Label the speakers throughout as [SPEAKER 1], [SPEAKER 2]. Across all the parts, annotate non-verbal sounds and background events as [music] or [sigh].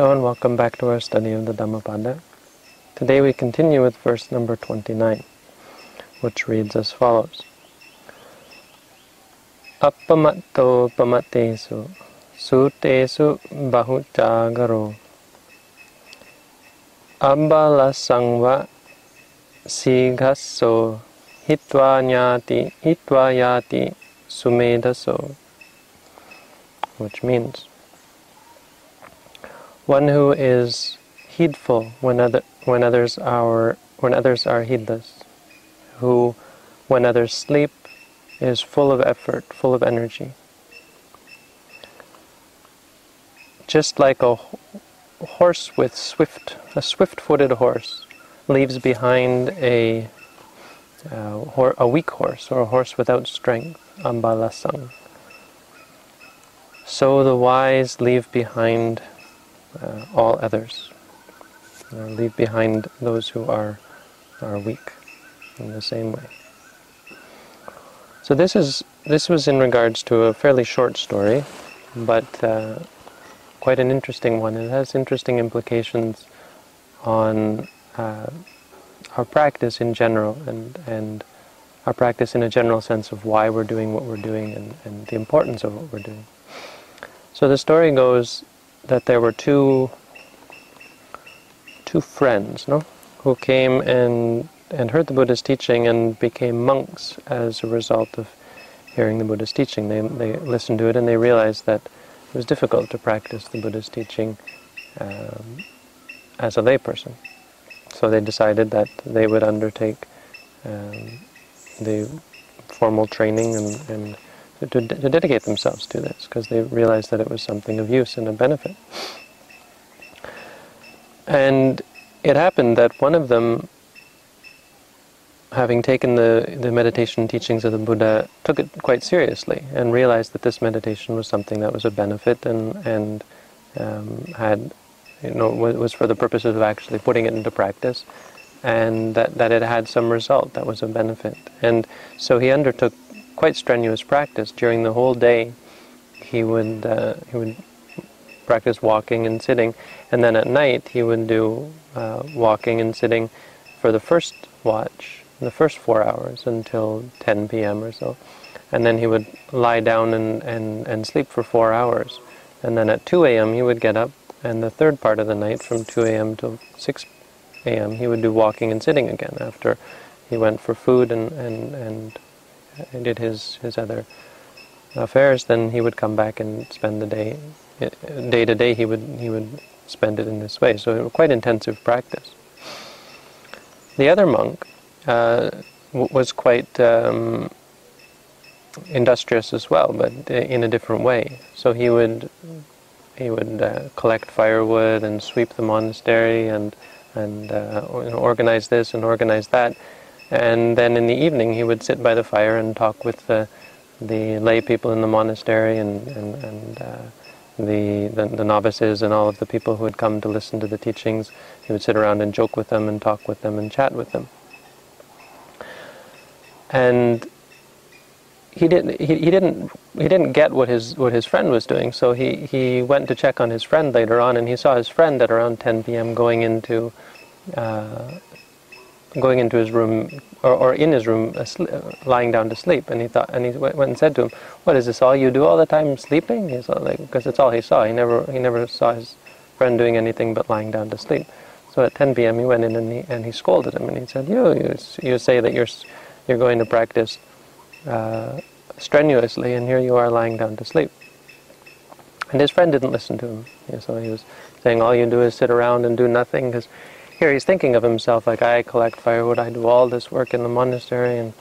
[SPEAKER 1] Hello and welcome back to our study of the Dhammapada. Today we continue with verse number 29, which reads as follows. Appamatto pamatesu sutesu bahuchagaro abbalasangva sigasso hitvanyati hitvayati sumedaso which means one who is heedful when other when others are when others are heedless, who when others sleep is full of effort, full of energy. Just like a horse with swift, a swift-footed horse leaves behind a uh, a weak horse or a horse without strength, ambalasang. So the wise leave behind uh, all others. Uh, leave behind those who are, are weak in the same way. So this is this was in regards to a fairly short story, but uh, quite an interesting one. It has interesting implications on uh, our practice in general and and our practice in a general sense of why we're doing what we're doing and, and the importance of what we're doing. So the story goes that there were two two friends, no, who came and and heard the Buddha's teaching and became monks as a result of hearing the Buddha's teaching. They they listened to it and they realized that it was difficult to practice the Buddha's teaching um, as a layperson. So they decided that they would undertake um, the formal training and, and to, to dedicate themselves to this because they realized that it was something of use and a benefit. And it happened that one of them, having taken the, the meditation teachings of the Buddha, took it quite seriously and realized that this meditation was something that was a benefit and, and um, had, you know, was for the purposes of actually putting it into practice and that, that it had some result that was a benefit. And so he undertook quite strenuous practice. During the whole day, he would uh, he would practice walking and sitting, and then at night he would do uh, walking and sitting for the first watch, the first four hours until 10 p.m. or so, and then he would lie down and, and, and sleep for four hours, and then at 2 a.m. he would get up, and the third part of the night from 2 a.m. till 6 a.m. he would do walking and sitting again after he went for food and, and, and did his, his other affairs, then he would come back and spend the day, day to day he would, he would spend it in this way. So quite intensive practice. The other monk uh, was quite um, industrious as well, but in a different way. So he would he would uh, collect firewood and sweep the monastery and and uh, organize this and organize that. And then in the evening, he would sit by the fire and talk with the, the lay people in the monastery and, and, and uh, the, the, the, novices and all of the people who had come to listen to the teachings. He would sit around and joke with them and talk with them and chat with them. And he didn't, he, he didn't, he didn't get what his, what his friend was doing, so he, he went to check on his friend later on, and he saw his friend at around 10 p.m. going into uh, going into his room or, or in his room lying down to sleep and he thought and he went and said to him what is this all you do all the time sleeping? He's like because it's all he saw. He never he never saw his friend doing anything but lying down to sleep. So at 10 p.m. he went in and he, and he scolded him and he said you, you you say that you're you're going to practice uh, strenuously and here you are lying down to sleep. And his friend didn't listen to him. So he was saying all you do is sit around and do nothing because here he's thinking of himself like I collect firewood, I do all this work in the monastery, and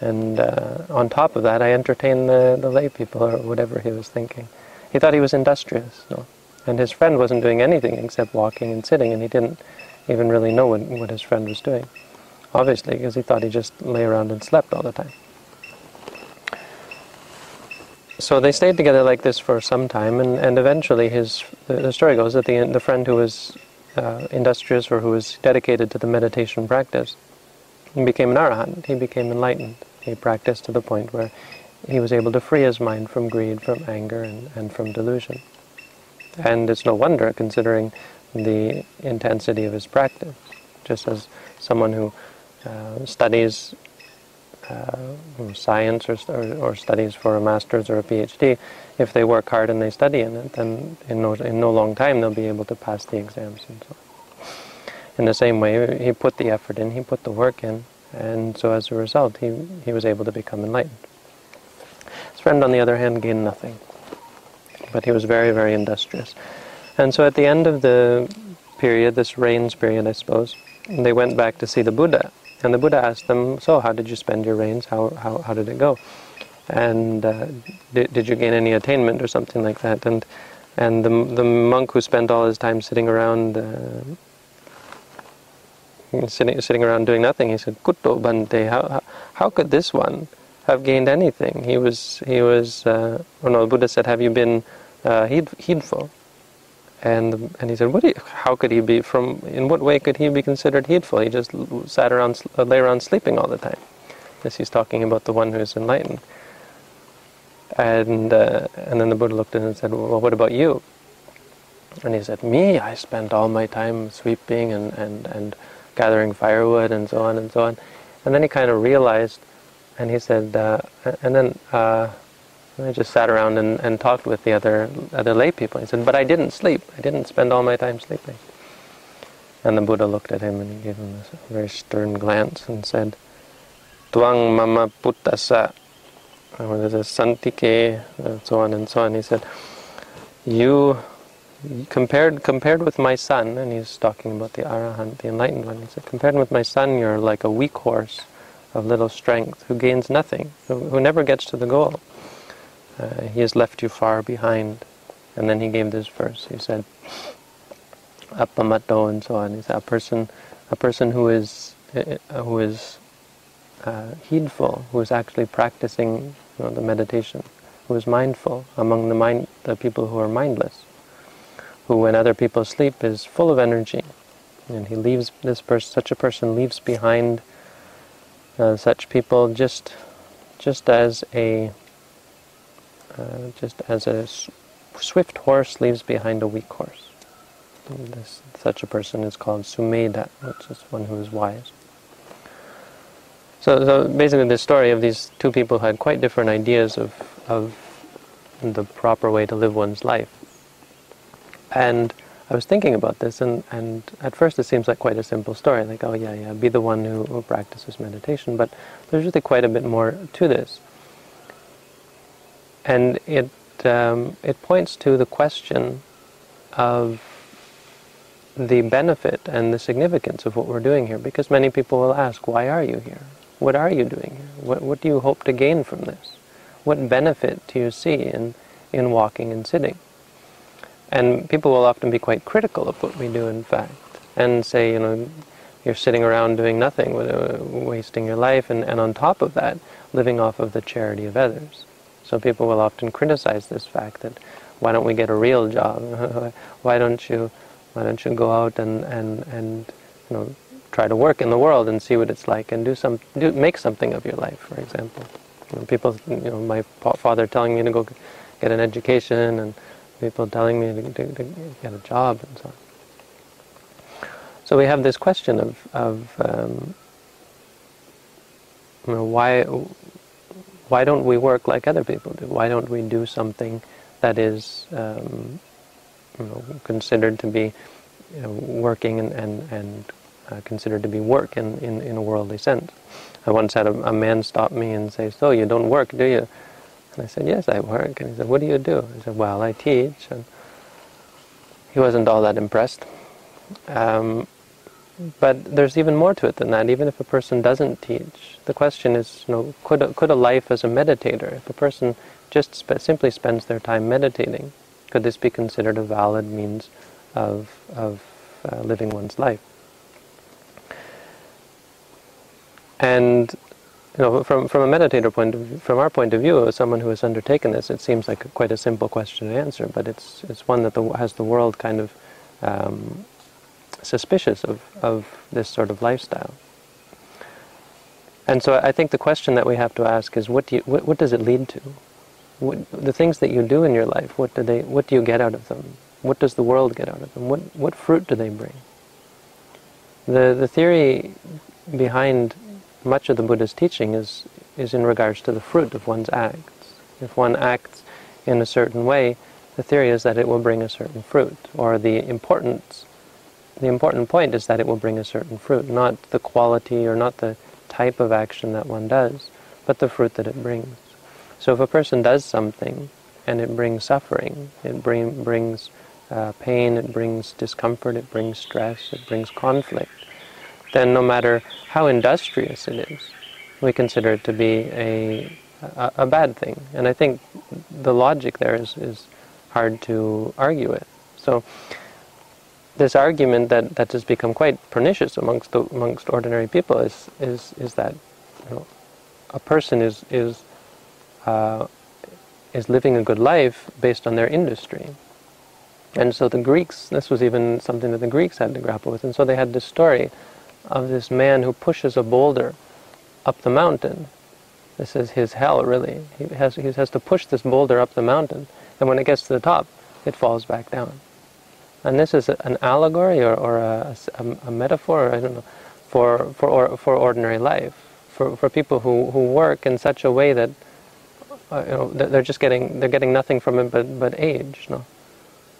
[SPEAKER 1] and uh, on top of that, I entertain the, the lay people or whatever he was thinking. He thought he was industrious, no? and his friend wasn't doing anything except walking and sitting, and he didn't even really know what, what his friend was doing. Obviously, because he thought he just lay around and slept all the time. So they stayed together like this for some time, and, and eventually his the, story goes that the the friend who was uh, industrious or who was dedicated to the meditation practice, he became an arahant. He became enlightened. He practiced to the point where he was able to free his mind from greed, from anger, and, and from delusion. And it's no wonder, considering the intensity of his practice. Just as someone who uh, studies Uh, science or, or, or, studies for a master's or a PhD, if they work hard and they study in it, then in no, in no long time they'll be able to pass the exams and so on. In the same way, he put the effort in, he put the work in, and so as a result, he, he was able to become enlightened. His friend, on the other hand, gained nothing, but he was very, very industrious. And so at the end of the period, this rains period, I suppose, they went back to see the Buddha. And the Buddha asked them, so how did you spend your rains? How, how, how did it go? And uh, did, did you gain any attainment or something like that? And, and the, the monk who spent all his time sitting around, uh, sitting, sitting around doing nothing, he said, Kutto Bante, how, how, could this one have gained anything? He was, he was uh, oh no, the Buddha said, have you been uh, heed, heedful? And and he said? You, how could he be from? In what way could he be considered heedful? He just sat around, lay around sleeping all the time. This he's talking about the one who is enlightened. And uh, and then the Buddha looked at him and said, well, what about you? And he said, me, I spent all my time sweeping and, and, and gathering firewood and so on and so on. And then he kind of realized, and he said, uh, and then uh, I just sat around and, and talked with the other other lay people. He said, but I didn't sleep. I didn't spend all my time sleeping. And the Buddha looked at him and he gave him a very stern glance and said, Tvang mama puttasa, or there's a santike, and so on and so on. He said, you compared compared with my son, and he's talking about the arahant, the enlightened one. He said, compared with my son, you're like a weak horse of little strength who gains nothing, who, who never gets to the goal. Uh, he has left you far behind. And then he gave this verse. He said, "Appamato" and so on. He said, a person, a person who is uh, who is uh, heedful, who is actually practicing you know, the meditation, who is mindful among the mind, the people who are mindless, who, when other people sleep, is full of energy, and he leaves this person. Such a person leaves behind uh, such people just, just as a uh, just as a swift horse leaves behind a weak horse. This, such a person is called Sumedha, which is one who is wise. So, so basically the story of these two people had quite different ideas of, of the proper way to live one's life. And I was thinking about this, and, and at first it seems like quite a simple story, like, oh yeah, yeah, be the one who, who practices meditation, but there's really quite a bit more to this and it um, it points to the question of the benefit and the significance of what we're doing here, because many people will ask, "Why are you here? What are you doing here? What what do you hope to gain from this? What benefit do you see in in walking and sitting?" And people will often be quite critical of what we do, in fact, and say, you know, you're sitting around doing nothing, uh, wasting your life, and, and on top of that, living off of the charity of others. So people will often criticize this fact that why don't we get a real job? [laughs] why don't you why don't you go out and, and, and you know try to work in the world and see what it's like and do some do make something of your life, for example. You know, people, you know, my father telling me to go get an education and people telling me to, to, to get a job and so on. So we have this question of, of um, you know, why why don't we work like other people do? Why don't we do something that is um, you know, considered to be you know, working and, and, and uh, considered to be work in, in, in, a worldly sense? I once had a, a, man stop me and say, so you don't work, do you? And I said, yes, I work. And he said, what do you do? I said, well, I teach. And he wasn't all that impressed. Um, but there's even more to it than that. Even if a person doesn't teach, the question is, you know, could a, could a life as a meditator, if a person just simply spends their time meditating, could this be considered a valid means of of uh, living one's life? And you know, from from a meditator point of view, from our point of view, as someone who has undertaken this, it seems like quite a simple question to answer, but it's it's one that the, has the world kind of um, suspicious of, of this sort of lifestyle. And so I think the question that we have to ask is, what, do you, what, what does it lead to? What, the things that you do in your life, what do, they, what do you get out of them? What does the world get out of them? What, what fruit do they bring? The, the theory behind much of the Buddha's teaching is, is in regards to the fruit of one's acts. If one acts in a certain way, the theory is that it will bring a certain fruit, or the importance, the important point is that it will bring a certain fruit, not the quality or not the type of action that one does, but the fruit that it brings. So if a person does something and it brings suffering, it bring, brings uh, pain, it brings discomfort, it brings stress, it brings conflict, then no matter how industrious it is, we consider it to be a, a, a bad thing. And I think the logic there is, is hard to argue with. So this argument that, that has become quite pernicious amongst the, amongst ordinary people is is, is that you know, a person is is uh, is living a good life based on their industry. And so the Greeks, this was even something that the Greeks had to grapple with. And so they had this story of this man who pushes a boulder up the mountain. This is his hell, really. He has, he has to push this boulder up the mountain. And when it gets to the top, it falls back down. And this is an allegory or, or a, a, a, metaphor, I don't know, for, for, or, for ordinary life, for, for people who, who work in such a way that uh, you know, they're just getting, they're getting nothing from it but, but age. No?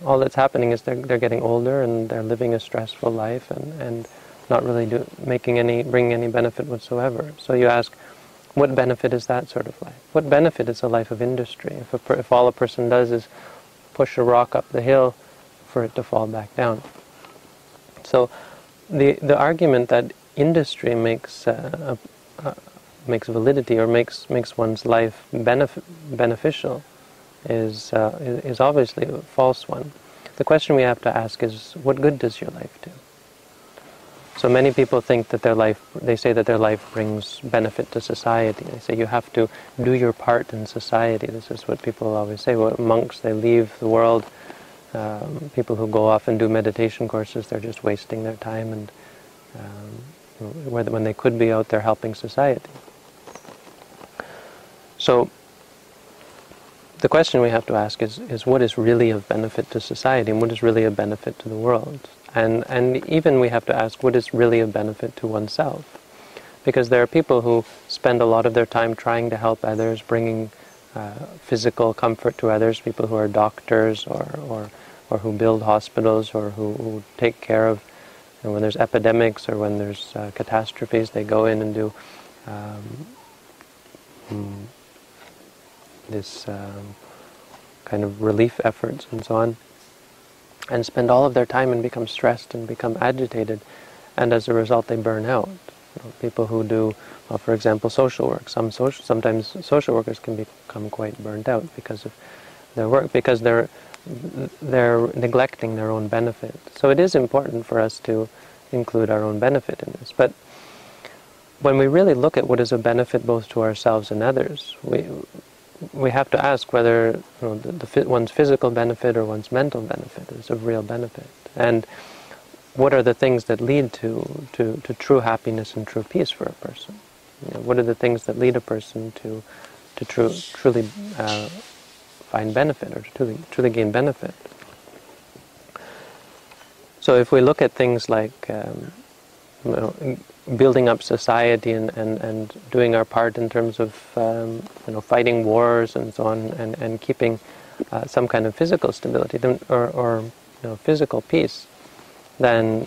[SPEAKER 1] All that's happening is they're, they're getting older and they're living a stressful life and, and not really do, making any, bringing any benefit whatsoever. So you ask, what benefit is that sort of life? What benefit is a life of industry? If, a, if all a person does is push a rock up the hill for it to fall back down. So the, the argument that industry makes, uh, uh, makes validity or makes, makes one's life benef- beneficial is, uh, is obviously a false one. The question we have to ask is, what good does your life do? So many people think that their life, they say that their life brings benefit to society. They say you have to do your part in society. This is what people always say. Well, monks, they leave the world. Um, people who go off and do meditation courses, they're just wasting their time and um, when they could be out there helping society. So the question we have to ask is, is what is really of benefit to society and what is really a benefit to the world? And, and even we have to ask what is really a benefit to oneself. Because there are people who spend a lot of their time trying to help others, bringing uh, physical comfort to others, people who are doctors or, or, or who build hospitals or who, who take care of, know, when there's epidemics or when there's uh, catastrophes, they go in and do um, mm, this um, kind of relief efforts and so on and spend all of their time and become stressed and become agitated, and as a result they burn out. You know, people who do, well, for example, social work. Some social, sometimes social workers can become quite burned out because of their work, because they're they're neglecting their own benefit. So it is important for us to include our own benefit in this. But when we really look at what is a benefit both to ourselves and others, we we have to ask whether you know, the, the, one's physical benefit or one's mental benefit is of real benefit. And what are the things that lead to, to, to true happiness and true peace for a person? You know, what are the things that lead a person to, to true, truly uh, find benefit or to truly, truly gain benefit? So if we look at things like um, you know, building up society and, and, and doing our part in terms of um, you know fighting wars and so on and, and keeping uh, some kind of physical stability or, or you know, physical peace, then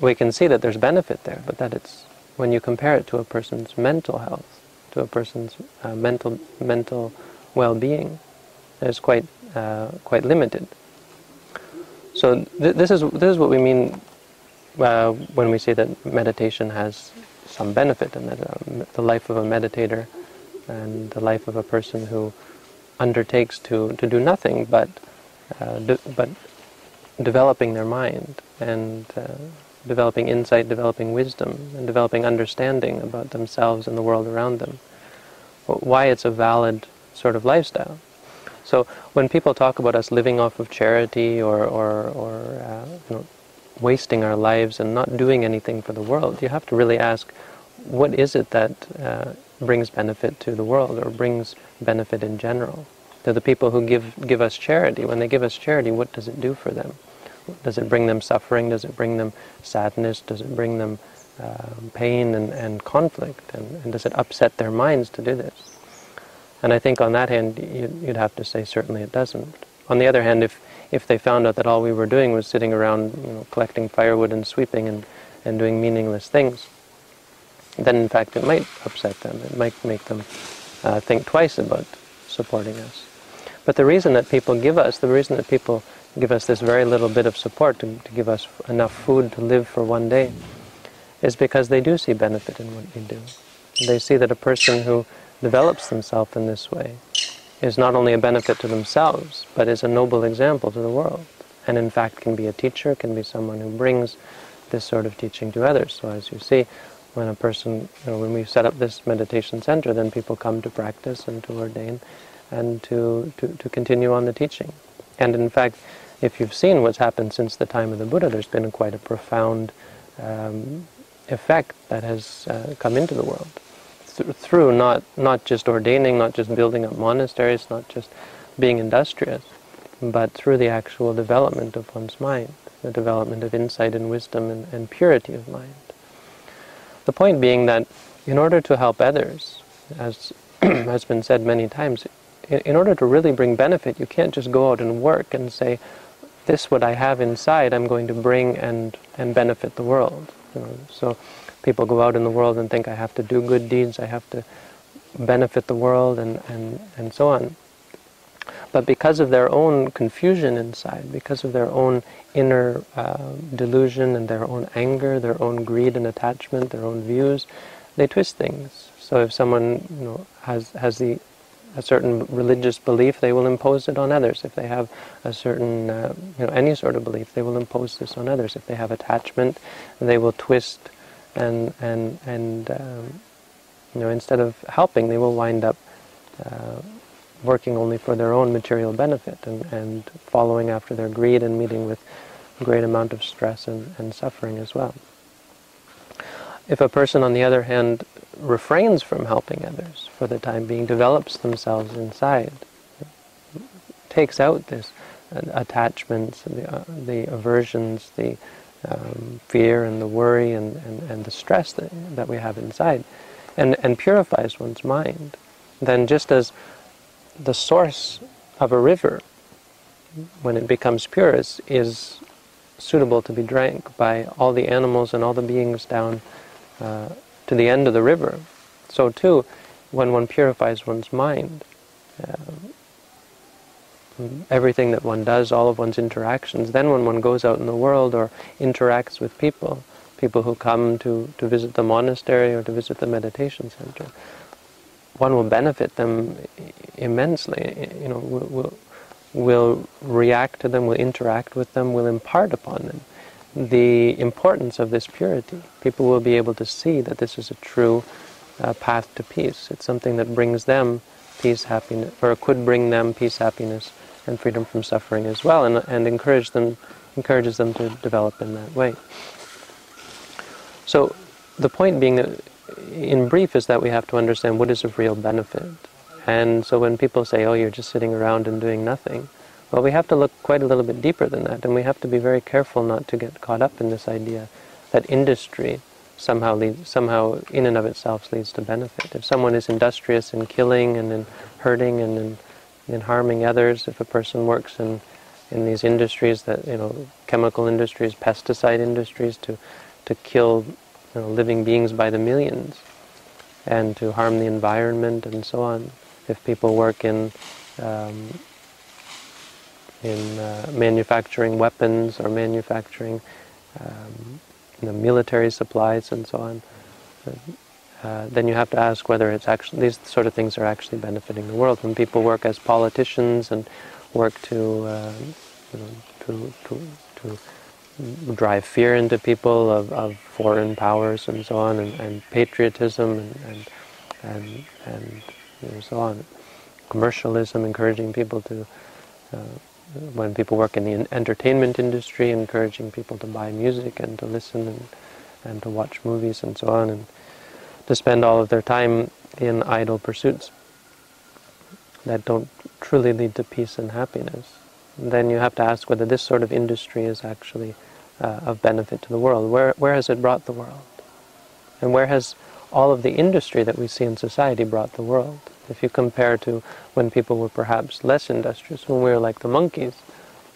[SPEAKER 1] we can see that there's benefit there, but that it's when you compare it to a person's mental health, to a person's uh, mental mental well-being, it's quite uh, quite limited. So th- this is this is what we mean uh, when we say that meditation has some benefit and that uh, the life of a meditator and the life of a person who undertakes to, to do nothing but uh, de- but developing their mind and uh, developing insight, developing wisdom, and developing understanding about themselves and the world around them. Why it's a valid sort of lifestyle. So when people talk about us living off of charity or, or, or uh, you know, wasting our lives and not doing anything for the world. You have to really ask, what is it that uh, brings benefit to the world or brings benefit in general? To the people who give, give us charity, when they give us charity, what does it do for them? Does it bring them suffering? Does it bring them sadness? Does it bring them um, pain and, and conflict? And, and, does it upset their minds to do this? And I think on that hand, you'd have to say certainly it doesn't. On the other hand, if, if they found out that all we were doing was sitting around you know, collecting firewood and sweeping and, and doing meaningless things, then in fact it might upset them. It might make them uh, think twice about supporting us. But the reason that people give us, the reason that people give us this very little bit of support to, to give us enough food to live for one day, is because they do see benefit in what we do. They see that a person who develops themselves in this way is not only a benefit to themselves, but is a noble example to the world. And in fact can be a teacher, can be someone who brings this sort of teaching to others. So as you see, when a person, you know, when we set up this meditation center, then people come to practice and to ordain and to, to, to continue on the teaching. And in fact, if you've seen what's happened since the time of the Buddha, there's been quite a profound um, effect that has uh, come into the world Th- through not not just ordaining, not just building up monasteries, not just being industrious, but through the actual development of one's mind, the development of insight and wisdom and, and purity of mind. The point being that in order to help others, as [clears throat] has been said many times, in, in order to really bring benefit, you can't just go out and work and say, this what I have inside I'm going to bring and, and benefit the world. You know, so people go out in the world and think I have to do good deeds, I have to benefit the world and, and, and so on. But because of their own confusion inside, because of their own inner uh, delusion and their own anger, their own greed and attachment, their own views, they twist things. So if someone you know, has, has the a certain religious belief, they will impose it on others. If they have a certain, uh, you know, any sort of belief, they will impose this on others. If they have attachment, they will twist and and and um, you know, instead of helping, they will wind up uh, working only for their own material benefit and, and following after their greed and meeting with a great amount of stress and, and suffering as well. If a person, on the other hand, refrains from helping others for the time being, develops themselves inside, takes out this uh, attachments, the, uh, the aversions, the um, fear and the worry and, and, and the stress that, that we have inside, and, and purifies one's mind, then just as the source of a river, when it becomes pure, is, is suitable to be drank by all the animals and all the beings down uh, to the end of the river. So too, when one purifies one's mind, uh, everything that one does, all of one's interactions, then when one goes out in the world or interacts with people, people who come to, to visit the monastery or to visit the meditation center, one will benefit them immensely. You know, will, will, will react to them, will interact with them, will impart upon them the importance of this purity. People will be able to see that this is a true uh, path to peace. It's something that brings them peace, happiness, or could bring them peace, happiness, and freedom from suffering as well, and, and encourage them, encourages them to develop in that way. So, the point being that, in brief, is that we have to understand what is of real benefit. And so, when people say, "Oh, you're just sitting around and doing nothing," Well, we have to look quite a little bit deeper than that, and we have to be very careful not to get caught up in this idea that industry somehow leads, somehow in and of itself leads to benefit. If someone is industrious in killing and in hurting and in, in harming others, if a person works in in these industries that you know chemical industries, pesticide industries to to kill you know, living beings by the millions and to harm the environment and so on. If people work in um, in uh, manufacturing weapons or manufacturing um, you know, military supplies and so on, uh, then you have to ask whether it's actually these sort of things are actually benefiting the world. When people work as politicians and work to uh, you know, to, to, to drive fear into people of, of foreign powers and so on, and, and patriotism and and and, and you know, so on, commercialism, encouraging people to uh, when people work in the entertainment industry, encouraging people to buy music and to listen and, and to watch movies and so on, and to spend all of their time in idle pursuits. that don't truly lead to peace and happiness, then you have to ask whether this sort of industry is actually uh, of benefit to the world. Where, where has it brought the world? And where has all of the industry that we see in society brought the world? If you compare to when people were perhaps less industrious, when we were like the monkeys,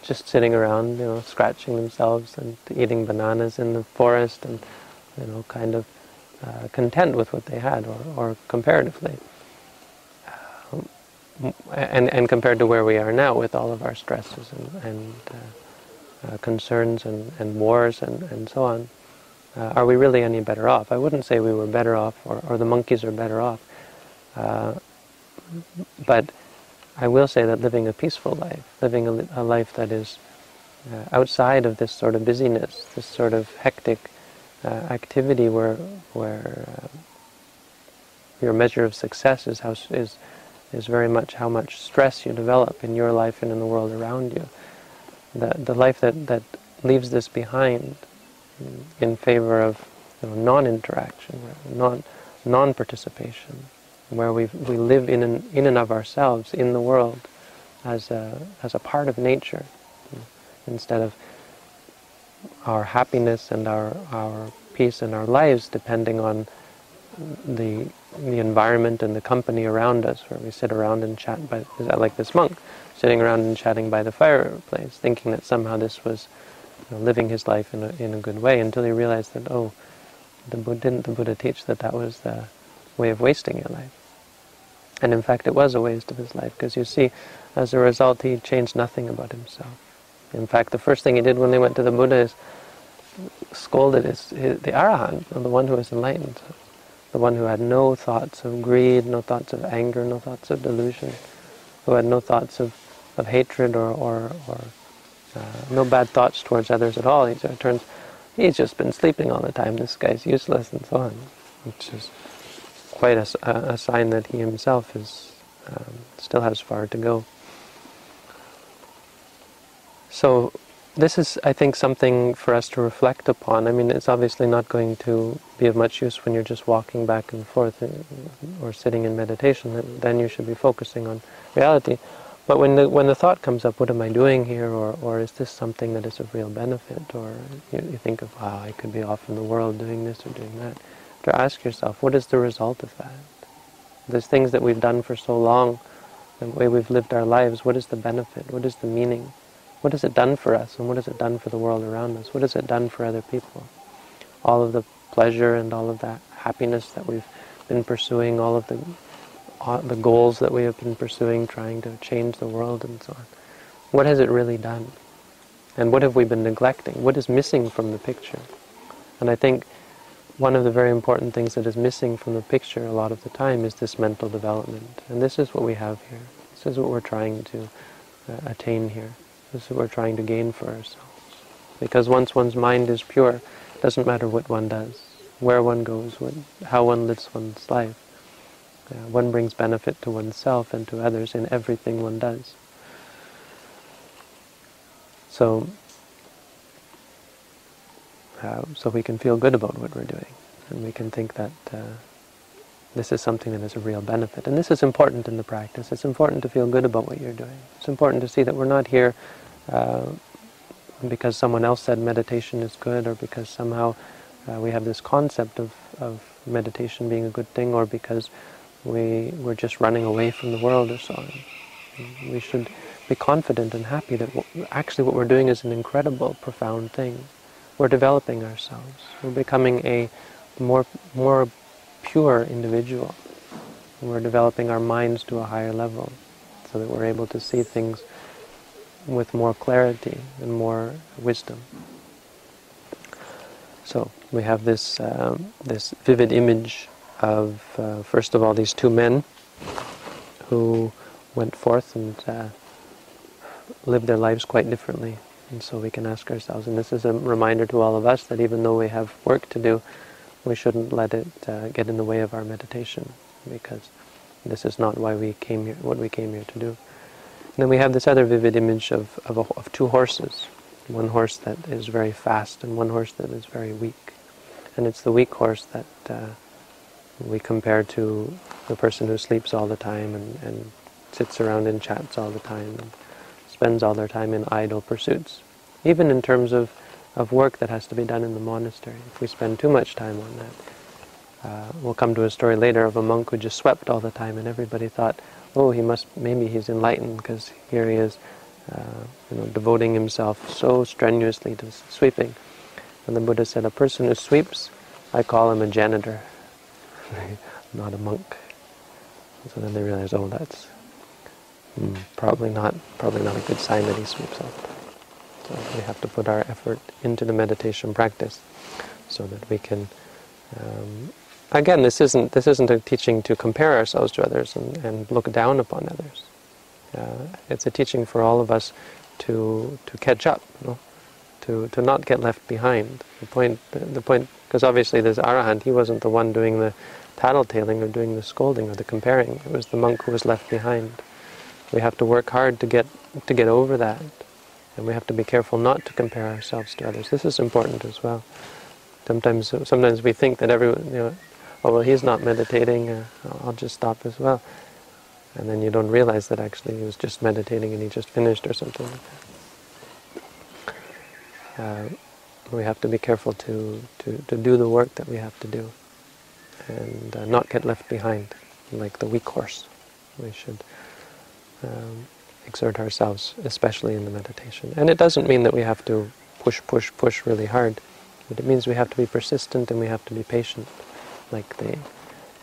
[SPEAKER 1] just sitting around, you know, scratching themselves and eating bananas in the forest and, you know, kind of uh, content with what they had, or, or comparatively. Um, and, and compared to where we are now with all of our stresses and, and uh, uh, concerns and, and wars and, and so on, uh, are we really any better off? I wouldn't say we were better off or, or the monkeys are better off. Uh, but I will say that living a peaceful life, living a, a life that is uh, outside of this sort of busyness, this sort of hectic uh, activity where where uh, your measure of success is how is is very much how much stress you develop in your life and in the world around you. The the life that that leaves this behind in favor of you know, non-interaction, non non-participation, where we we live in an, in and of ourselves in the world as a as a part of nature, instead of our happiness and our our peace in our lives depending on the the environment and the company around us, where we sit around and chat by like this monk, sitting around and chatting by the fireplace, thinking that somehow this was you know, living his life in a, in a good way, until he realized that oh, the Buddha, didn't the Buddha teach that that was the way of wasting your life? And in fact, it was a waste of his life, because you see, as a result, he changed nothing about himself. In fact, the first thing he did when they went to the Buddha is scolded his, his, the Arahant, the one who was enlightened, the one who had no thoughts of greed, no thoughts of anger, no thoughts of delusion, who had no thoughts of, of hatred or, or, or uh, no bad thoughts towards others at all. He turns, he's just been sleeping all the time, this guy's useless, and so on, which is quite a, a sign that he himself is um, still has far to go. So this is, I think, something for us to reflect upon. I mean, it's obviously not going to be of much use when you're just walking back and forth uh, or sitting in meditation. Then you should be focusing on reality. But when the when the thought comes up, what am I doing here, or or is this something that is of real benefit, or you, you think of, wow, I could be off in the world doing this or doing that to ask yourself, what is the result of that? Those things that we've done for so long, the way we've lived our lives, what is the benefit? What is the meaning? What has it done for us, and what has it done for the world around us? What has it done for other people? All of the pleasure and all of that happiness that we've been pursuing, all of the uh, the goals that we have been pursuing, trying to change the world and so on. What has it really done? And what have we been neglecting? What is missing from the picture? And I think one of the very important things that is missing from the picture a lot of the time is this mental development. And this is what we have here. This is what we're trying to uh, attain here. This is what we're trying to gain for ourselves. Because once one's mind is pure, it doesn't matter what one does, where one goes, what, how one lives one's life. Uh, one brings benefit to oneself and to others in everything one does. So uh, so we can feel good about what we're doing, and we can think that uh, this is something that is a real benefit. And this is important in the practice. It's important to feel good about what you're doing. It's important to see that we're not here uh, because someone else said meditation is good, or because somehow uh, we have this concept of, of meditation being a good thing, or because we, we're just running away from the world or so on. We should be confident and happy that actually what we're doing is an incredible, profound thing we're developing ourselves. We're becoming a more, more pure individual. We're developing our minds to a higher level so that we're able to see things with more clarity and more wisdom. So we have this, um, this vivid image of, uh, first of all, these two men who went forth and uh, lived their lives quite differently and so we can ask ourselves, and this is a reminder to all of us that even though we have work to do, we shouldn't let it uh, get in the way of our meditation, because this is not why we came here, what we came here to do. And then we have this other vivid image of, of, a, of two horses, one horse that is very fast and one horse that is very weak. And it's the weak horse that uh, we compare to the person who sleeps all the time and, and sits around and chats all the time, and spends all their time in idle pursuits. Even in terms of, of work that has to be done in the monastery. If we spend too much time on that, uh, we'll come to a story later of a monk who just swept all the time and everybody thought, oh, he must, maybe he's enlightened because here he is, uh, you know, devoting himself so strenuously to sweeping. And the Buddha said, a person who sweeps, I call him a janitor, [laughs] not a monk. So then they realize, oh, that's mm, probably not probably not a good sign that he sweeps up. So we have to put our effort into the meditation practice so that we can. Um, again, this isn't this isn't a teaching to compare ourselves to others and, and look down upon others. Uh, it's a teaching for all of us to to catch up, you know? to to not get left behind. The point the, point because obviously this arahant, he wasn't the one doing the tattletaling or doing the scolding or the comparing. It was the monk who was left behind. We have to work hard to get to get over that, and we have to be careful not to compare ourselves to others. This is important as well. Sometimes, sometimes we think that everyone, you know, oh well, he's not meditating. Uh, I'll just stop as well, and then you don't realize that actually he was just meditating and he just finished or something like that. Uh, we have to be careful to, to, to do the work that we have to do and uh, not get left behind like the weak horse. We should um, exert ourselves, especially in the meditation. And it doesn't mean that we have to push, push, push really hard, but it means we have to be persistent and we have to be patient. Like the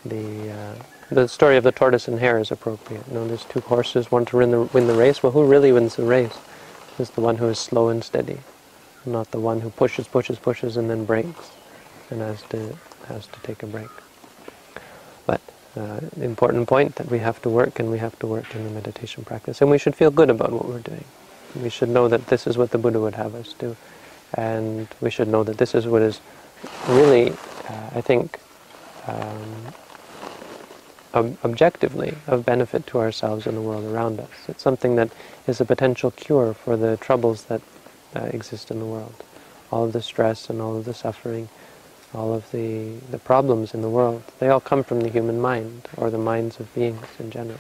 [SPEAKER 1] the uh, the story of the tortoise and hare is appropriate. You know, there's two horses, one to win the win the race. Well, who really wins the race? Is the one who is slow and steady, not the one who pushes, pushes, pushes, and then breaks, and has to has to take a break. But uh, important point that we have to work and we have to work in the meditation practice. And we should feel good about what we're doing. We should know that this is what the Buddha would have us do. And we should know that this is what is really, uh, I think, um, ob objectively of benefit to ourselves and the world around us. It's something that is a potential cure for the troubles that uh, exist in the world. All of the stress and all of the suffering all of the, the problems in the world, they all come from the human mind, or the minds of beings in general.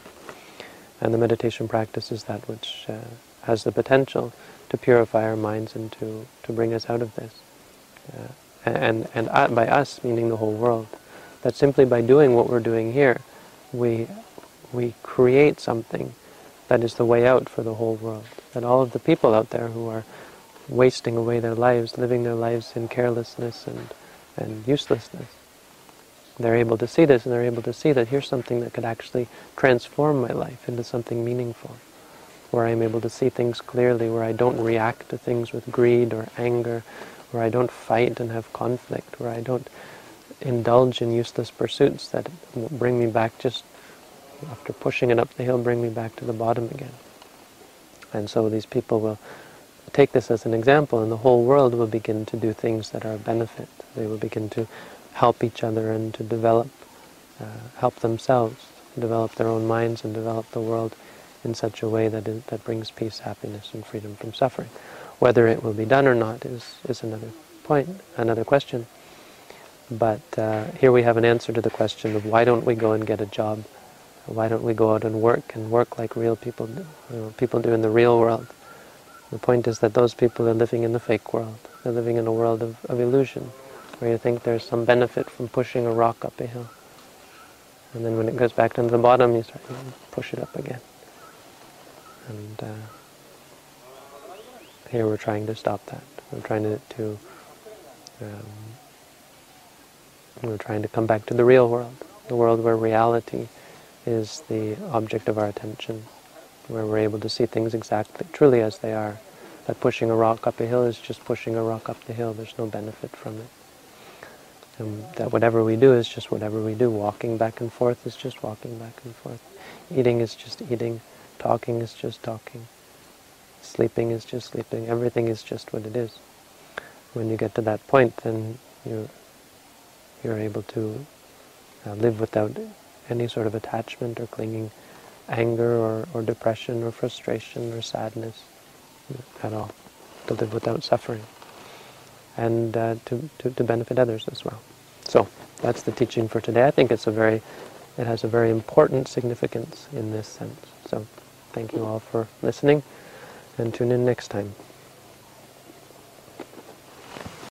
[SPEAKER 1] And the meditation practice is that which uh, has the potential to purify our minds and to, to bring us out of this. Uh, and and uh, by us, meaning the whole world. That simply by doing what we're doing here, we, we create something that is the way out for the whole world. That all of the people out there who are wasting away their lives, living their lives in carelessness and and uselessness. They're able to see this and they're able to see that here's something that could actually transform my life into something meaningful, where I'm able to see things clearly, where I don't react to things with greed or anger, where I don't fight and have conflict, where I don't indulge in useless pursuits that bring me back just after pushing it up the hill, bring me back to the bottom again. And so these people will take this as an example, and the whole world will begin to do things that are of benefit. They will begin to help each other and to develop, uh, help themselves, develop their own minds and develop the world in such a way that, is, that brings peace, happiness, and freedom from suffering. Whether it will be done or not is, is another point, another question. But uh, here we have an answer to the question of why don't we go and get a job? Why don't we go out and work and work like real people do, you know, people do in the real world? The point is that those people are living in the fake world. They're living in a world of, of illusion, where you think there's some benefit from pushing a rock up a hill. And then when it goes back down to the bottom, you start to push it up again. And uh, here we're trying to stop that. We're trying to, to um, we're trying to come back to the real world, the world where reality is the object of our attention where we're able to see things exactly, truly as they are. That pushing a rock up a hill is just pushing a rock up the hill. There's no benefit from it. And that whatever we do is just whatever we do. Walking back and forth is just walking back and forth. Eating is just eating. Talking is just talking. Sleeping is just sleeping. Everything is just what it is. When you get to that point, then you, you're able to uh, live without any sort of attachment or clinging anger or, or depression or frustration or sadness at all, to live without suffering, and uh, to, to, to benefit others as well. So that's the teaching for today. I think it's a very, it has a very important significance in this sense. So thank you all for listening and tune in next time.